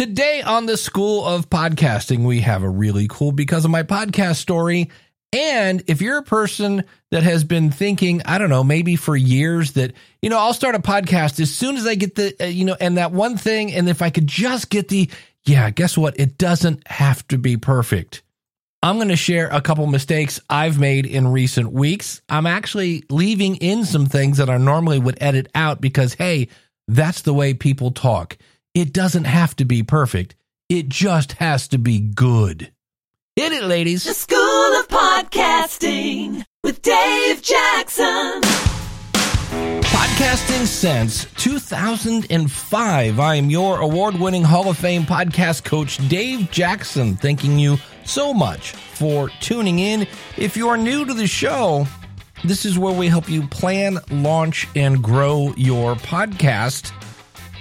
Today on the School of Podcasting, we have a really cool because of my podcast story. And if you're a person that has been thinking, I don't know, maybe for years that, you know, I'll start a podcast as soon as I get the, uh, you know, and that one thing. And if I could just get the, yeah, guess what? It doesn't have to be perfect. I'm going to share a couple mistakes I've made in recent weeks. I'm actually leaving in some things that I normally would edit out because, hey, that's the way people talk. It doesn't have to be perfect, it just has to be good. Hit it, ladies. The School of Podcasting with Dave Jackson. Podcasting since 2005. I am your award winning Hall of Fame podcast coach, Dave Jackson, thanking you so much for tuning in. If you are new to the show, this is where we help you plan, launch, and grow your podcast.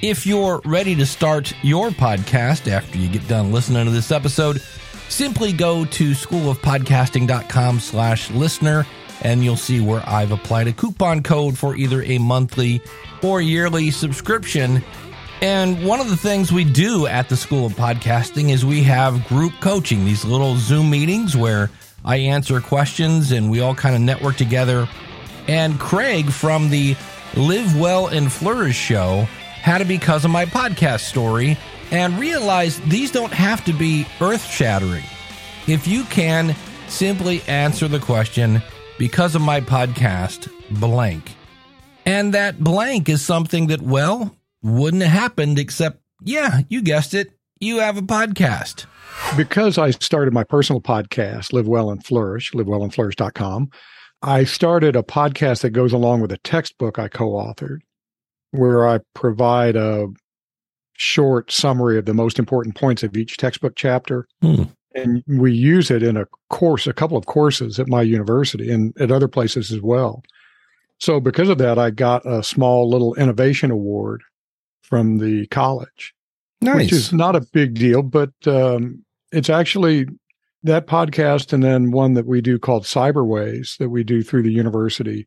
If you're ready to start your podcast after you get done listening to this episode, simply go to schoolofpodcasting.com slash listener and you'll see where I've applied a coupon code for either a monthly or yearly subscription. And one of the things we do at the School of Podcasting is we have group coaching, these little Zoom meetings where I answer questions and we all kind of network together. And Craig from the Live Well and Flourish show had it because of my podcast story and realized these don't have to be earth shattering. If you can simply answer the question, because of my podcast, blank. And that blank is something that, well, wouldn't have happened except, yeah, you guessed it, you have a podcast. Because I started my personal podcast, Live Well and Flourish, livewellandflourish.com, I started a podcast that goes along with a textbook I co authored where I provide a short summary of the most important points of each textbook chapter. Hmm. And we use it in a course, a couple of courses at my university and at other places as well. So, because of that, I got a small little innovation award from the college, Nice. which is not a big deal, but um, it's actually that podcast and then one that we do called Cyberways that we do through the university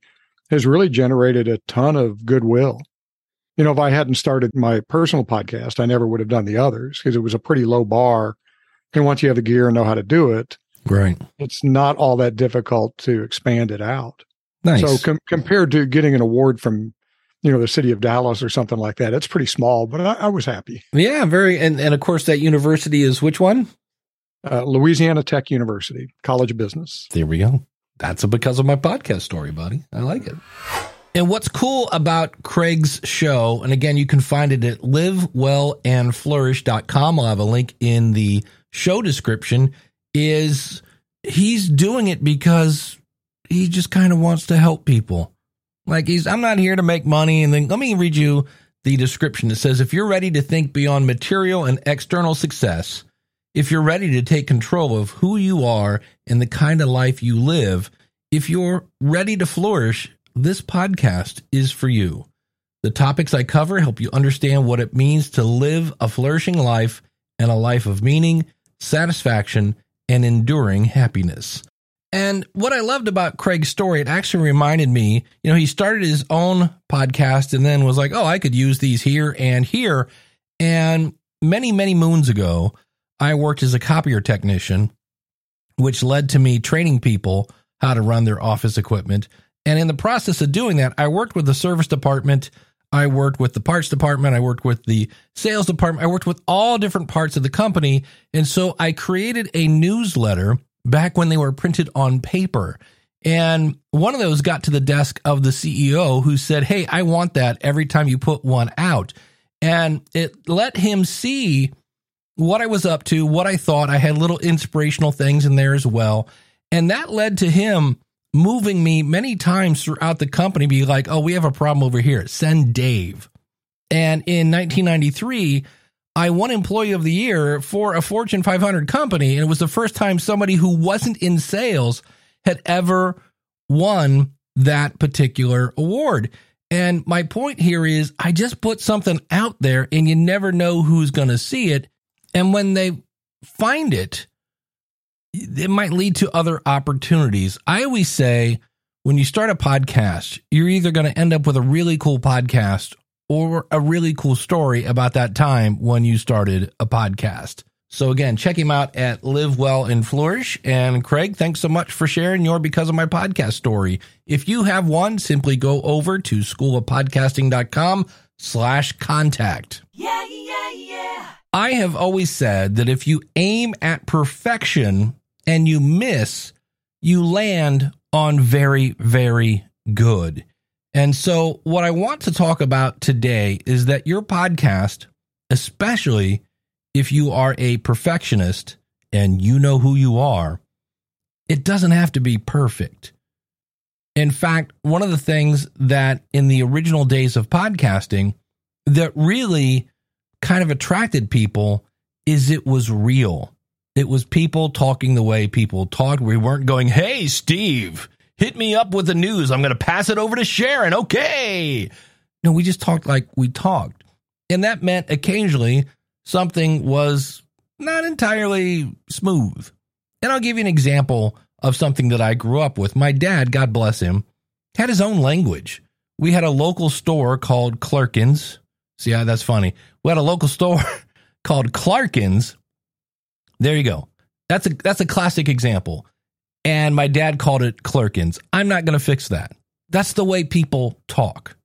has really generated a ton of goodwill. You know, if I hadn't started my personal podcast, I never would have done the others because it was a pretty low bar. And once you have the gear and know how to do it, Right. it's not all that difficult to expand it out. Nice. So com- compared to getting an award from, you know, the city of Dallas or something like that, it's pretty small, but I, I was happy. yeah, very. And, and of course, that university is which one? Uh, Louisiana Tech University, College of Business. There we go. That's a because of my podcast story, buddy. I like it. And what's cool about Craig's show, and again, you can find it at livewellandflourish.com. I'll have a link in the show description, is he's doing it because he just kind of wants to help people. Like he's, I'm not here to make money. And then let me read you the description. It says, if you're ready to think beyond material and external success, if you're ready to take control of who you are and the kind of life you live, if you're ready to flourish, this podcast is for you. The topics I cover help you understand what it means to live a flourishing life and a life of meaning, satisfaction, and enduring happiness. And what I loved about Craig's story, it actually reminded me, you know, he started his own podcast and then was like, oh, I could use these here and here. And many, many moons ago, I worked as a copier technician, which led to me training people how to run their office equipment. And in the process of doing that, I worked with the service department. I worked with the parts department. I worked with the sales department. I worked with all different parts of the company. And so I created a newsletter back when they were printed on paper. And one of those got to the desk of the CEO who said, Hey, I want that every time you put one out. And it let him see what I was up to, what I thought. I had little inspirational things in there as well. And that led to him moving me many times throughout the company, be like, oh, we have a problem over here. Send Dave. And in 1993, I won Employee of the Year for a Fortune 500 company. And it was the first time somebody who wasn't in sales had ever won that particular award. And my point here is I just put something out there and you never know who's going to see it. And when they find it, it might lead to other opportunities. I always say when you start a podcast, you're either going to end up with a really cool podcast or a really cool story about that time when you started a podcast. So again, check him out at Live Well and Flourish. And Craig, thanks so much for sharing your Because of My Podcast story. If you have one, simply go over to schoolofpodcasting.com slash contact. Yeah, yeah, yeah. I have always said that if you aim at perfection and you miss, you land on very, very good. And so, what I want to talk about today is that your podcast, especially if you are a perfectionist and you know who you are, it doesn't have to be perfect. In fact, one of the things that in the original days of podcasting that really kind of attracted people is it was real. It was people talking the way people talked. We weren't going, Hey, Steve, hit me up with the news. I'm going to pass it over to Sharon. Okay. No, we just talked like we talked. And that meant occasionally something was not entirely smooth. And I'll give you an example of something that I grew up with. My dad, God bless him, had his own language. We had a local store called Clerkins. See how that's funny? We had a local store called Clarkins. There you go. That's a that's a classic example. And my dad called it Clerkins. I'm not going to fix that. That's the way people talk.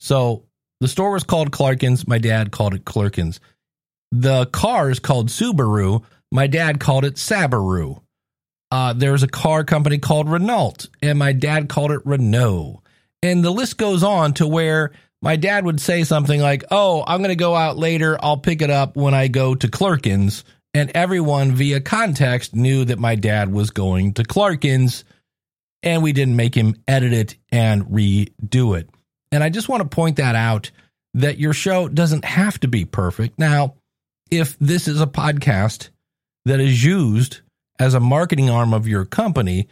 So the store was called Clarkins. My dad called it Clerkins. The car is called Subaru. My dad called it Sabaru. Uh, there's a car company called Renault, and my dad called it Renault. And the list goes on to where my dad would say something like, Oh, I'm going to go out later. I'll pick it up when I go to Clerkins. And everyone via context knew that my dad was going to Clarkins, and we didn't make him edit it and redo it. And I just want to point that out that your show doesn't have to be perfect. Now, if this is a podcast that is used as a marketing arm of your company,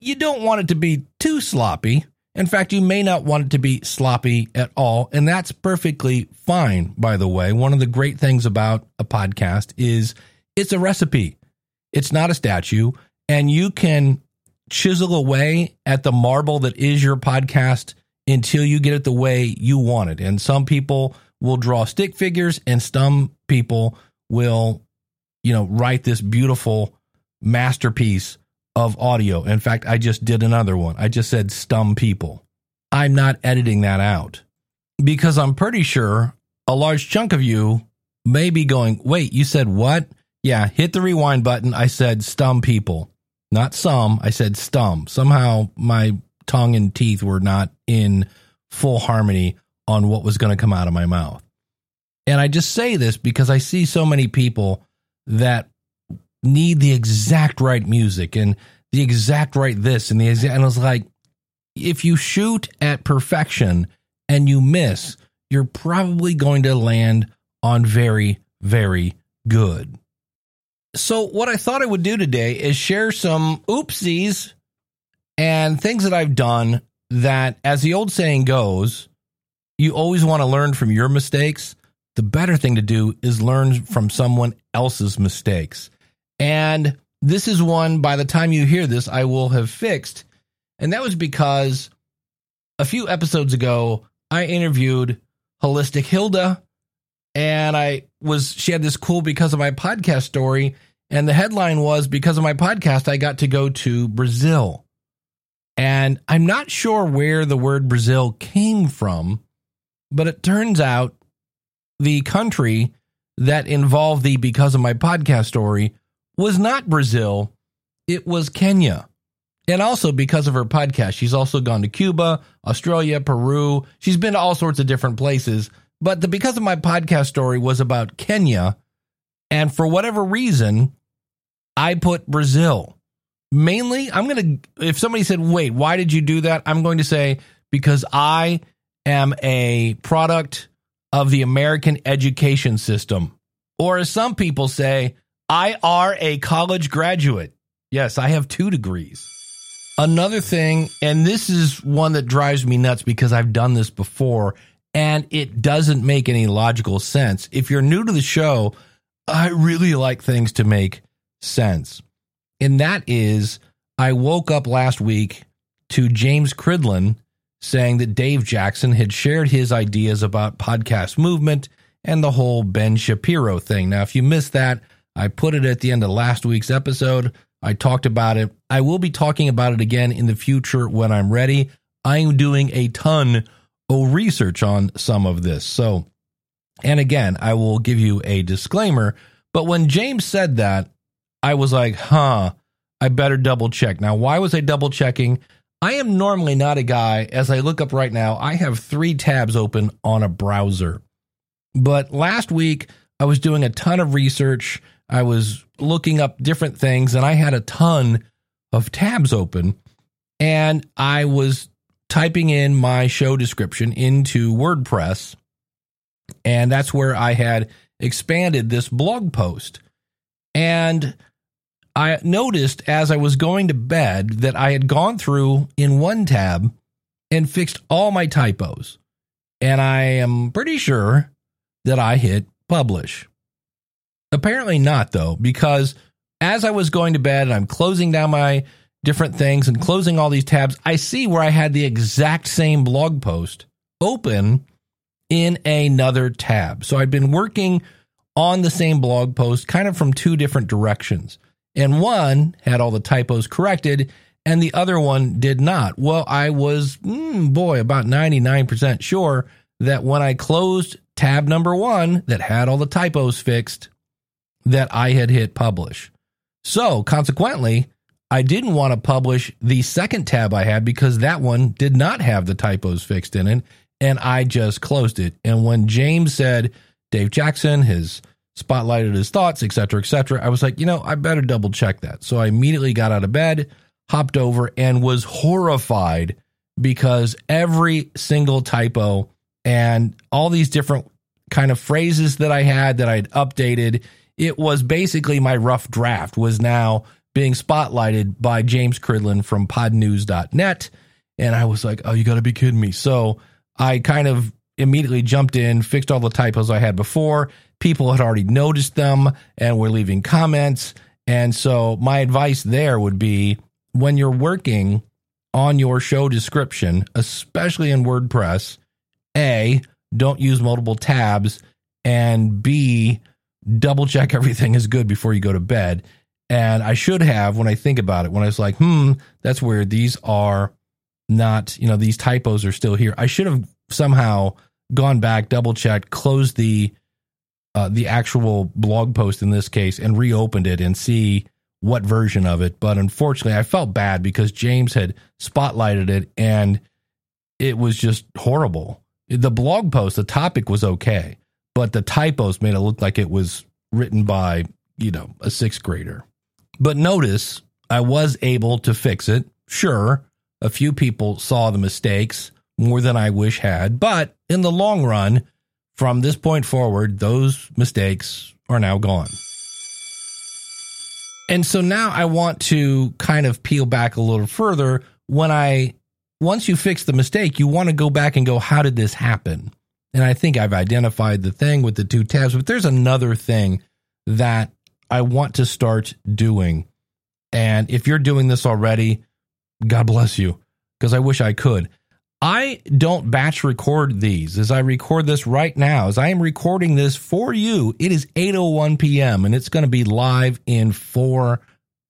you don't want it to be too sloppy. In fact, you may not want it to be sloppy at all. And that's perfectly fine, by the way. One of the great things about a podcast is it's a recipe, it's not a statue. And you can chisel away at the marble that is your podcast until you get it the way you want it. And some people will draw stick figures, and some people will, you know, write this beautiful masterpiece of audio. In fact, I just did another one. I just said stum people. I'm not editing that out because I'm pretty sure a large chunk of you may be going, wait, you said what? Yeah, hit the rewind button. I said stum people, not some. I said stum. Somehow my tongue and teeth were not in full harmony on what was going to come out of my mouth. And I just say this because I see so many people that need the exact right music and the exact right this and the exact, and I was like, if you shoot at perfection and you miss, you're probably going to land on very, very good. So, what I thought I would do today is share some oopsies and things that I've done that, as the old saying goes, you always want to learn from your mistakes. The better thing to do is learn from someone else's mistakes. And this is one, by the time you hear this, I will have fixed. And that was because a few episodes ago, I interviewed Holistic Hilda, and I was, she had this cool because of my podcast story. And the headline was because of my podcast, I got to go to Brazil. And I'm not sure where the word Brazil came from, but it turns out the country that involved the because of my podcast story was not Brazil, it was Kenya. And also because of her podcast, she's also gone to Cuba, Australia, Peru. She's been to all sorts of different places. But the because of my podcast story was about Kenya. And for whatever reason, I put Brazil. Mainly, I'm going to, if somebody said, wait, why did you do that? I'm going to say, because I am a product of the American education system. Or as some people say, I are a college graduate. Yes, I have two degrees. Another thing, and this is one that drives me nuts because I've done this before and it doesn't make any logical sense. If you're new to the show, I really like things to make sense. And that is, I woke up last week to James Cridland saying that Dave Jackson had shared his ideas about podcast movement and the whole Ben Shapiro thing. Now, if you missed that, I put it at the end of last week's episode. I talked about it. I will be talking about it again in the future when I'm ready. I'm doing a ton of research on some of this. So, and again, I will give you a disclaimer. But when James said that, I was like, huh, I better double check. Now, why was I double checking? I am normally not a guy, as I look up right now, I have three tabs open on a browser. But last week, I was doing a ton of research. I was looking up different things, and I had a ton of tabs open. And I was typing in my show description into WordPress. And that's where I had expanded this blog post. And I noticed as I was going to bed that I had gone through in one tab and fixed all my typos. And I am pretty sure that I hit publish. Apparently not, though, because as I was going to bed and I'm closing down my different things and closing all these tabs, I see where I had the exact same blog post open in another tab. So I'd been working on the same blog post kind of from two different directions. And one had all the typos corrected and the other one did not. Well, I was, mm, boy, about 99% sure that when I closed tab number one that had all the typos fixed, that I had hit publish. So consequently, I didn't want to publish the second tab I had because that one did not have the typos fixed in it. And I just closed it. And when James said Dave Jackson has spotlighted his thoughts, etc., etc., I was like, you know, I better double check that. So I immediately got out of bed, hopped over, and was horrified because every single typo and all these different kind of phrases that I had that I'd updated, it was basically my rough draft was now being spotlighted by James Cridland from podnews.net. And I was like, oh, you got to be kidding me. So I kind of immediately jumped in, fixed all the typos I had before. People had already noticed them and were leaving comments. And so my advice there would be when you're working on your show description, especially in WordPress, A, don't use multiple tabs, and B, double check everything is good before you go to bed. And I should have when I think about it, when I was like, hmm, that's weird. These are not, you know, these typos are still here. I should have somehow gone back, double checked, closed the uh, the actual blog post in this case, and reopened it and see what version of it. But unfortunately, I felt bad because James had spotlighted it, and it was just horrible. The blog post, the topic was okay, but the typos made it look like it was written by you know a sixth grader. But notice I was able to fix it. Sure, a few people saw the mistakes more than I wish had, but in the long run, from this point forward, those mistakes are now gone. And so now I want to kind of peel back a little further. When I, once you fix the mistake, you want to go back and go, how did this happen? And I think I've identified the thing with the two tabs, but there's another thing that I want to start doing. And if you're doing this already, God bless you, because I wish I could. I don't batch record these as I record this right now. As I am recording this for you, it is 8:01 p.m. and it's going to be live in 4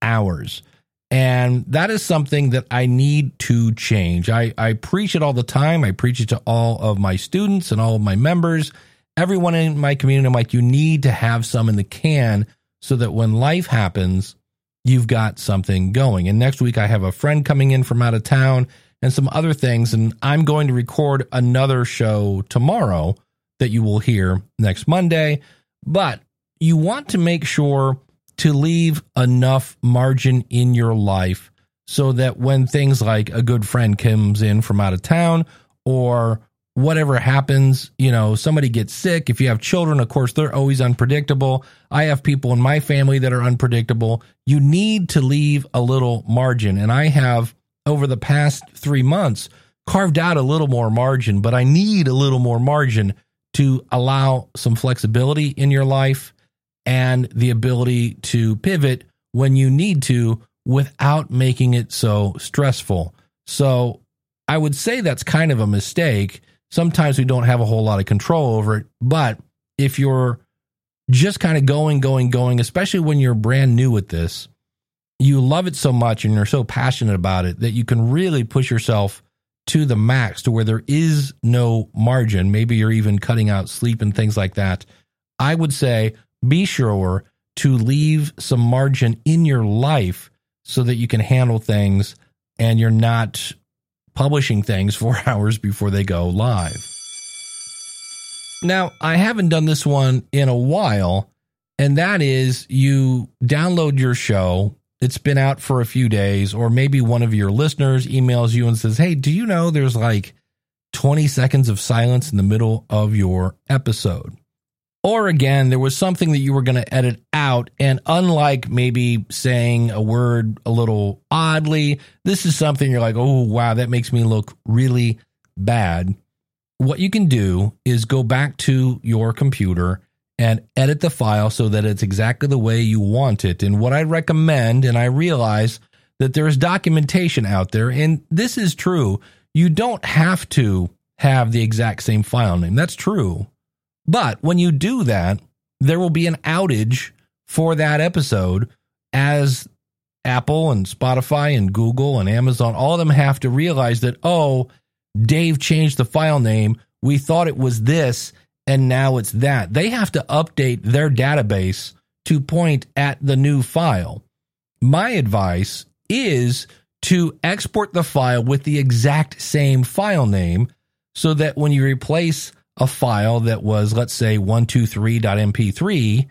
hours. And that is something that I need to change. I, I preach it all the time. I preach it to all of my students and all of my members, everyone in my community. I'm like, you need to have some in the can so that when life happens, you've got something going. And next week, I have a friend coming in from out of town and some other things. And I'm going to record another show tomorrow that you will hear next Monday. But you want to make sure to leave enough margin in your life so that when things like a good friend comes in from out of town or whatever happens, you know, somebody gets sick. If you have children, of course, they're always unpredictable. I have people in my family that are unpredictable. You need to leave a little margin. And I have over the past three months carved out a little more margin, but I need a little more margin to allow some flexibility in your life and the ability to pivot when you need to without making it so stressful. So I would say that's kind of a mistake. Sometimes we don't have a whole lot of control over it. But if you're just kind of going, going, going, especially when you're brand new with this, you love it so much and you're so passionate about it that you can really push yourself to the max to where there is no margin. Maybe you're even cutting out sleep and things like that. I would say be sure to leave some margin in your life so that you can handle things and you're not publishing things four hours before they go live. Now, I haven't done this one in a while, and that is you download your show. It's been out for a few days, or maybe one of your listeners emails you and says, Hey, do you know there's like 20 seconds of silence in the middle of your episode? Or again, there was something that you were going to edit out. And unlike maybe saying a word a little oddly, this is something you're like, oh, wow, that makes me look really bad. What you can do is go back to your computer and edit the file so that it's exactly the way you want it. And what I recommend, and I realize that there's documentation out there, and this is true, you don't have to have the exact same file name. That's true. But when you do that, there will be an outage for that episode as Apple and Spotify and Google and Amazon, all of them have to realize that, oh, Dave changed the file name. We thought it was this, and now it's that. They have to update their database to point at the new file. My advice is to export the file with the exact same file name so that when you replace a file that was, let's say, 123.mp3,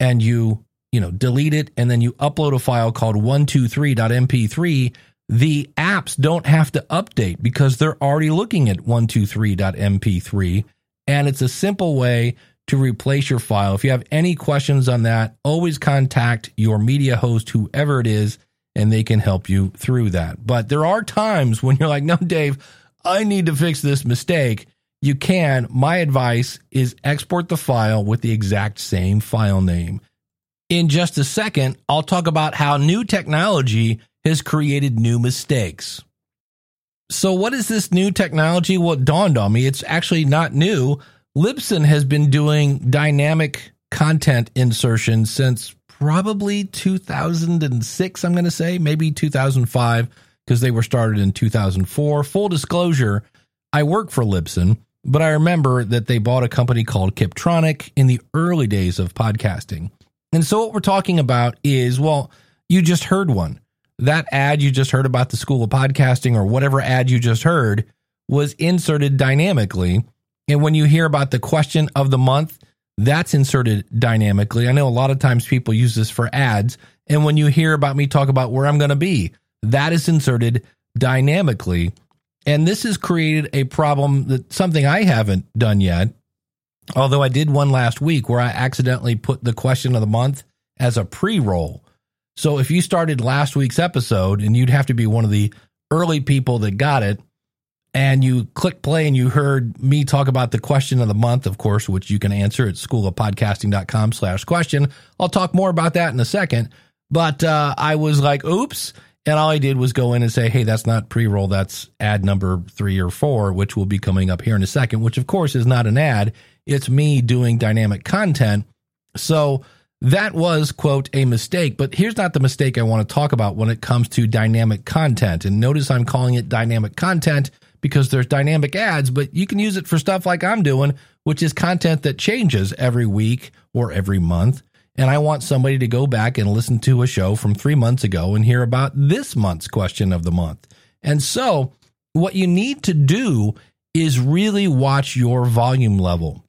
and you, you know, delete it and then you upload a file called 123.mp3, the apps don't have to update because they're already looking at 123.mp3. And it's a simple way to replace your file. If you have any questions on that, always contact your media host, whoever it is, and they can help you through that. But there are times when you're like, no, Dave, I need to fix this mistake you can. My advice is export the file with the exact same file name. In just a second, I'll talk about how new technology has created new mistakes. So, what is this new technology? Well, dawned on me it's actually not new. Libsyn has been doing dynamic content insertion since probably 2006, I'm going to say, maybe 2005, because they were started in 2004. Full disclosure, I work for Libsyn but I remember that they bought a company called Kiptronic in the early days of podcasting. And so what we're talking about is, well, you just heard one. That ad you just heard about the School of Podcasting or whatever ad you just heard was inserted dynamically. And when you hear about the question of the month, that's inserted dynamically. I know a lot of times people use this for ads. And when you hear about me talk about where I'm going to be, that is inserted dynamically. And this has created a problem that something I haven't done yet. Although I did one last week where I accidentally put the question of the month as a pre roll. So if you started last week's episode and you'd have to be one of the early people that got it, and you click play and you heard me talk about the question of the month, of course, which you can answer at schoolofpodcasting.com slash question. I'll talk more about that in a second. But uh, I was like, oops. And all I did was go in and say, hey, that's not pre roll, that's ad number three or four, which will be coming up here in a second, which of course is not an ad. It's me doing dynamic content. So that was, quote, a mistake. But here's not the mistake I want to talk about when it comes to dynamic content. And notice I'm calling it dynamic content because there's dynamic ads, but you can use it for stuff like I'm doing, which is content that changes every week or every month and I want somebody to go back and listen to a show from three months ago and hear about this month's question of the month. And so, what you need to do is really watch your volume level.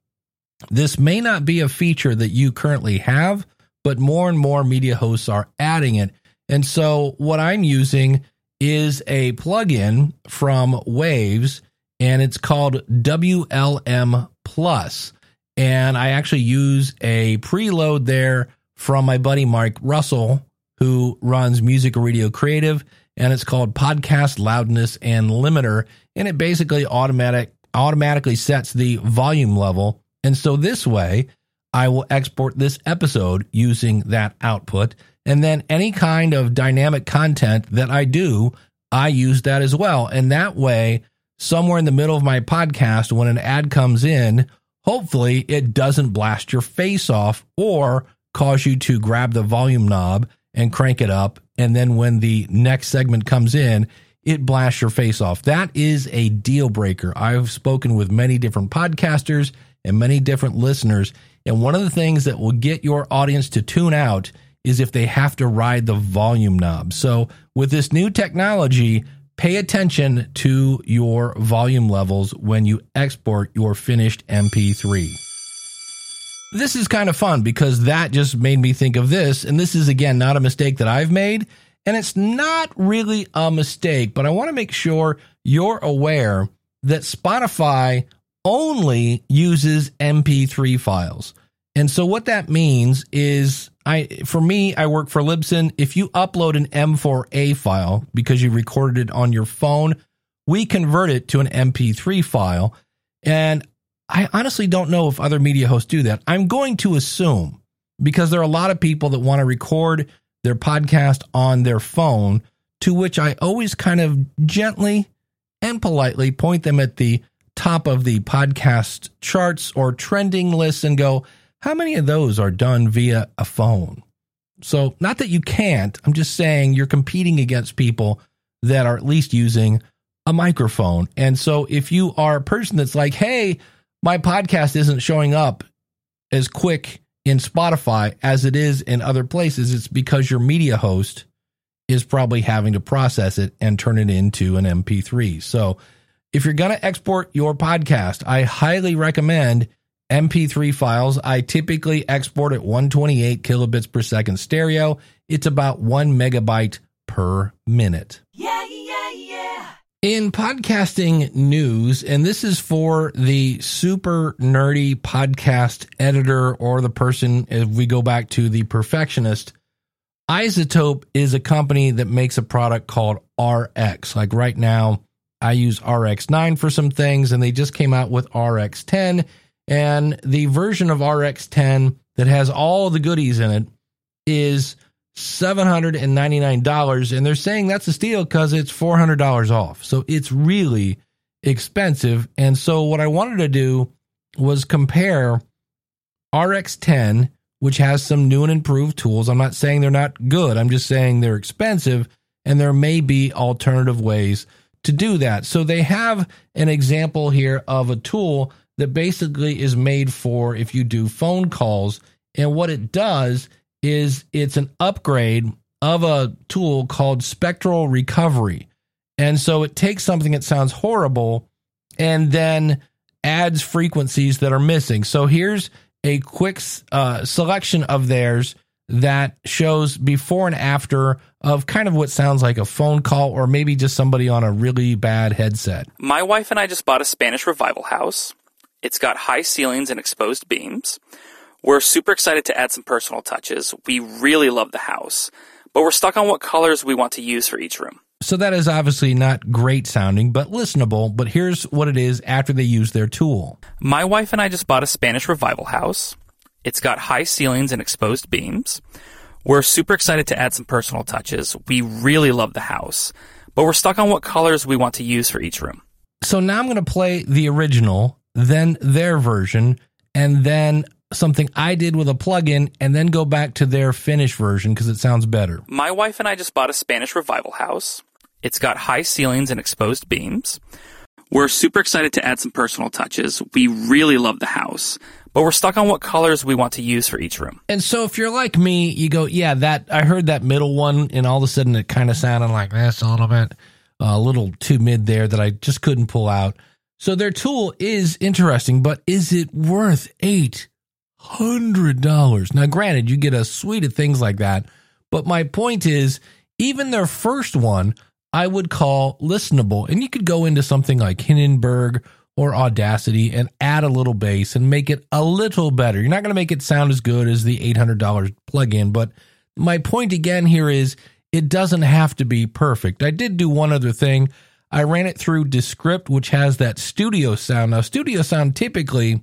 This may not be a feature that you currently have, but more and more media hosts are adding it. And so, what I'm using is a plugin from Waves, and it's called WLM Plus and I actually use a preload there from my buddy Mark Russell, who runs Music Radio Creative, and it's called Podcast Loudness and Limiter, and it basically automatic automatically sets the volume level. And so this way, I will export this episode using that output, and then any kind of dynamic content that I do I use that as well. And that way, somewhere in the middle of my podcast, when an ad comes in, hopefully it doesn't blast your face off or cause you to grab the volume knob and crank it up. And then when the next segment comes in, it blasts your face off. That is a deal breaker. I've spoken with many different podcasters and many different listeners. And one of the things that will get your audience to tune out is if they have to ride the volume knob. So with this new technology, pay attention to your volume levels when you export your finished MP3. This is kind of fun because that just made me think of this. And this is, again, not a mistake that I've made. And it's not really a mistake, but I want to make sure you're aware that Spotify only uses MP3 files. And so what that means is I for me I work for Libsyn, if you upload an M4A file because you recorded it on your phone, we convert it to an MP3 file and I honestly don't know if other media hosts do that. I'm going to assume because there are a lot of people that want to record their podcast on their phone to which I always kind of gently and politely point them at the top of the podcast charts or trending lists and go, how many of those are done via a phone? So, not that you can't, I'm just saying you're competing against people that are at least using a microphone. And so, if you are a person that's like, hey, my podcast isn't showing up as quick in Spotify as it is in other places, it's because your media host is probably having to process it and turn it into an MP3. So, if you're going to export your podcast, I highly recommend MP3 files. I typically export at 128 kilobits per second stereo. It's about one megabyte per minute. Yeah, yeah, yeah. In podcasting news, and this is for the super nerdy podcast editor or the person, if we go back to the perfectionist, iZotope is a company that makes a product called RX. Like right now, I use RX9 for some things, and they just came out with RX10. And the version of RX10 that has all the goodies in it is $799. And they're saying that's a steal because it's $400 off. So it's really expensive. And so what I wanted to do was compare RX10, which has some new and improved tools. I'm not saying they're not good, I'm just saying they're expensive. And there may be alternative ways to do that. So they have an example here of a tool that basically is made for if you do phone calls. And what it does is it's an upgrade of a tool called Spectral Recovery. And so it takes something that sounds horrible and then adds frequencies that are missing. So here's a quick uh, selection of theirs that shows before and after of kind of what sounds like a phone call or maybe just somebody on a really bad headset. My wife and I just bought a Spanish revival house. It's got high ceilings and exposed beams. We're super excited to add some personal touches. We really love the house, but we're stuck on what colors we want to use for each room. So that is obviously not great sounding, but listenable. But here's what it is after they use their tool. My wife and I just bought a Spanish revival house. It's got high ceilings and exposed beams. We're super excited to add some personal touches. We really love the house, but we're stuck on what colors we want to use for each room. So now I'm going to play the original, then their version, and then something I did with a plugin, and then go back to their finished version because it sounds better. My wife and I just bought a Spanish revival house. It's got high ceilings and exposed beams. We're super excited to add some personal touches. We really love the house, but we're stuck on what colors we want to use for each room. And so if you're like me, you go, yeah, that I heard that middle one, and all of a sudden it kind of sounded like this a little bit, uh, a little too mid there that I just couldn't pull out. So their tool is interesting, but is it worth eight hundred dollars? Now, granted, you get a suite of things like that, but my point is, even their first one, I would call listenable, and you could go into something like Hindenburg or Audacity and add a little bass and make it a little better. You're not going to make it sound as good as the $800 plugin, but my point again here is it doesn't have to be perfect. I did do one other thing. I ran it through Descript, which has that studio sound. Now, studio sound typically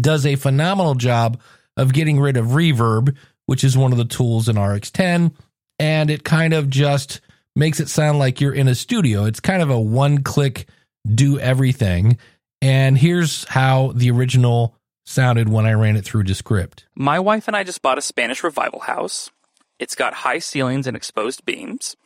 does a phenomenal job of getting rid of reverb, which is one of the tools in RX10, and it kind of just makes it sound like you're in a studio. It's kind of a one click do everything. And here's how the original sounded when I ran it through Descript. My wife and I just bought a Spanish revival house. It's got high ceilings and exposed beams.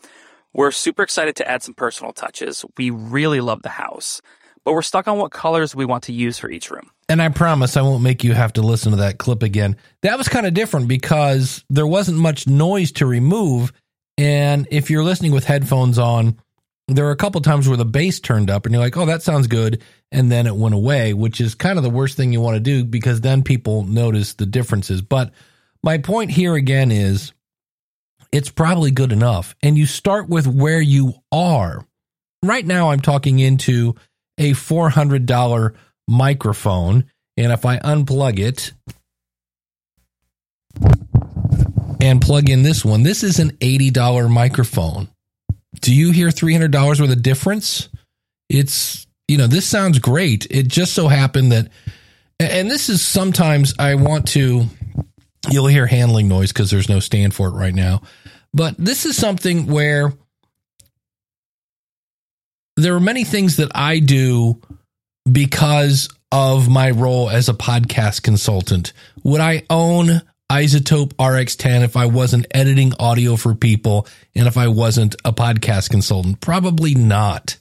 We're super excited to add some personal touches. We really love the house, but we're stuck on what colors we want to use for each room. And I promise I won't make you have to listen to that clip again. That was kind of different because there wasn't much noise to remove. And if you're listening with headphones on, there are a couple times where the bass turned up and you're like, oh, that sounds good. And then it went away, which is kind of the worst thing you want to do because then people notice the differences. But my point here again is it's probably good enough. And you start with where you are. Right now, I'm talking into a $400 microphone. And if I unplug it and plug in this one, this is an $80 microphone. Do you hear $300 worth of difference? It's, you know, this sounds great. It just so happened that, and this is sometimes I want to, you'll hear handling noise because there's no stand for it right now. But this is something where there are many things that I do because of my role as a podcast consultant. Would I own iZotope RX10 if I wasn't editing audio for people and if I wasn't a podcast consultant? Probably not.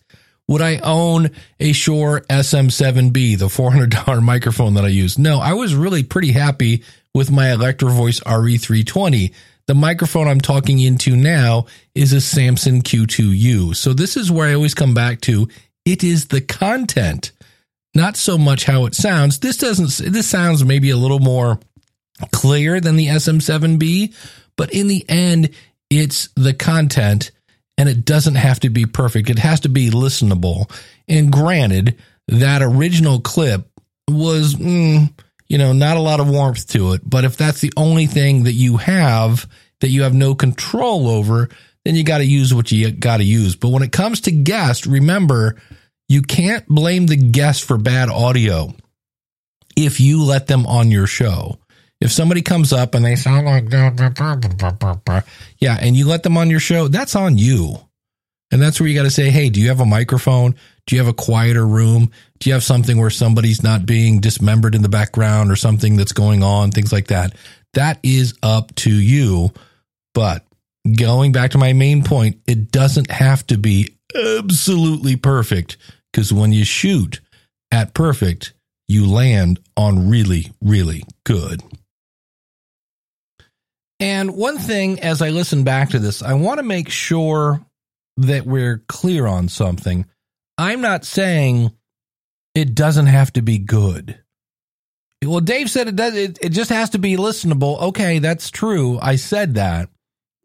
Would I own a Shure SM7B, the $400 microphone that I use? No, I was really pretty happy with my Electro Voice RE320. The microphone I'm talking into now is a Samson Q2U. So this is where I always come back to it is the content, not so much how it sounds. This doesn't this sounds maybe a little more clear than the SM7B, but in the end it's the content and it doesn't have to be perfect. It has to be listenable. And granted, that original clip was mm, you know, not a lot of warmth to it. But if that's the only thing that you have that you have no control over, then you got to use what you got to use. But when it comes to guests, remember, you can't blame the guest for bad audio if you let them on your show. If somebody comes up and they sound like, yeah, and you let them on your show, that's on you. And that's where you got to say, hey, do you have a microphone? Do you have a quieter room? Do you have something where somebody's not being dismembered in the background or something that's going on? Things like that. That is up to you. But going back to my main point, it doesn't have to be absolutely perfect because when you shoot at perfect, you land on really, really good. And one thing as I listen back to this, I want to make sure that we're clear on something. I'm not saying it doesn't have to be good. Well, Dave said it does. It, it just has to be listenable. Okay, that's true. I said that.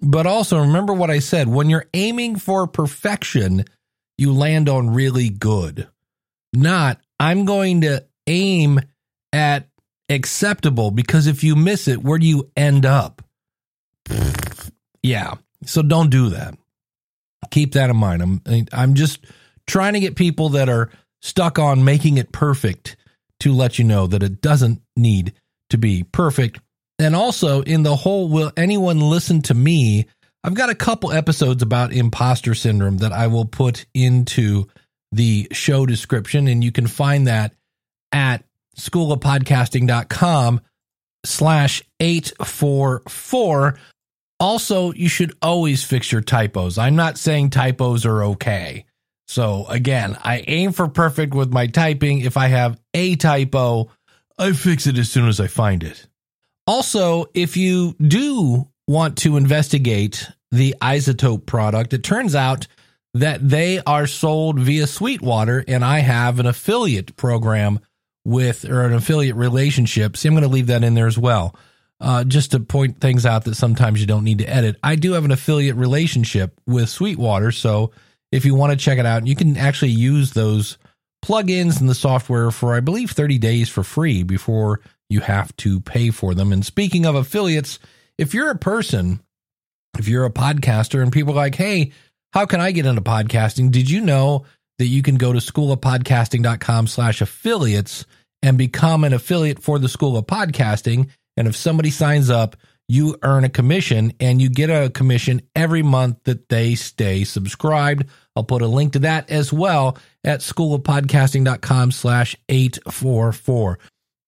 But also remember what I said. When you're aiming for perfection, you land on really good. Not, I'm going to aim at acceptable because if you miss it, where do you end up? Yeah. So don't do that. Keep that in mind. I'm I'm just trying to get people that are stuck on making it perfect to let you know that it doesn't need to be perfect. And also in the whole will anyone listen to me? I've got a couple episodes about imposter syndrome that I will put into the show description and you can find that at schoolofpodcasting.com slash 844 also, you should always fix your typos. I'm not saying typos are okay. So again, I aim for perfect with my typing. If I have a typo, I fix it as soon as I find it. Also, if you do want to investigate the iZotope product, it turns out that they are sold via Sweetwater, and I have an affiliate program with or an affiliate relationship. See, I'm going to leave that in there as well uh, just to point things out that sometimes you don't need to edit. I do have an affiliate relationship with Sweetwater, so if you want to check it out, you can actually use those plugins and the software for I believe 30 days for free before you have to pay for them. And speaking of affiliates, if you're a person, if you're a podcaster and people are like, "Hey, how can I get into podcasting?" Did you know that you can go to schoolofpodcasting.com slash affiliates and become an affiliate for the School of Podcasting and if somebody signs up, you earn a commission and you get a commission every month that they stay subscribed. I'll put a link to that as well at schoolofpodcasting.com slash 844.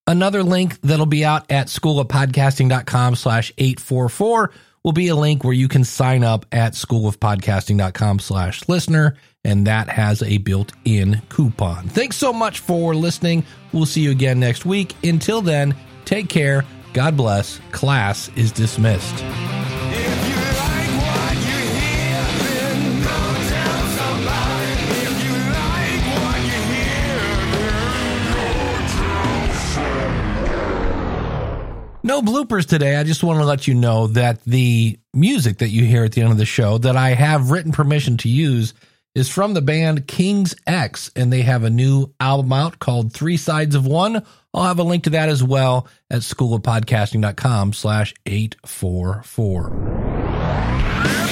Another link that'll be out at schoolofpodcasting.com slash 844 will be a link where you can sign up at schoolofpodcasting.com slash listener, and that has a built-in coupon. Thanks so much for listening. We'll see you again next week. Until then, take care. God bless. Class is dismissed. No bloopers today. I just want to let you know that the music that you hear at the end of the show that I have written permission to use is from the band King's X, and they have a new album out called Three Sides of One. I'll have a link to that as well at schoolofpodcasting.com slash 844.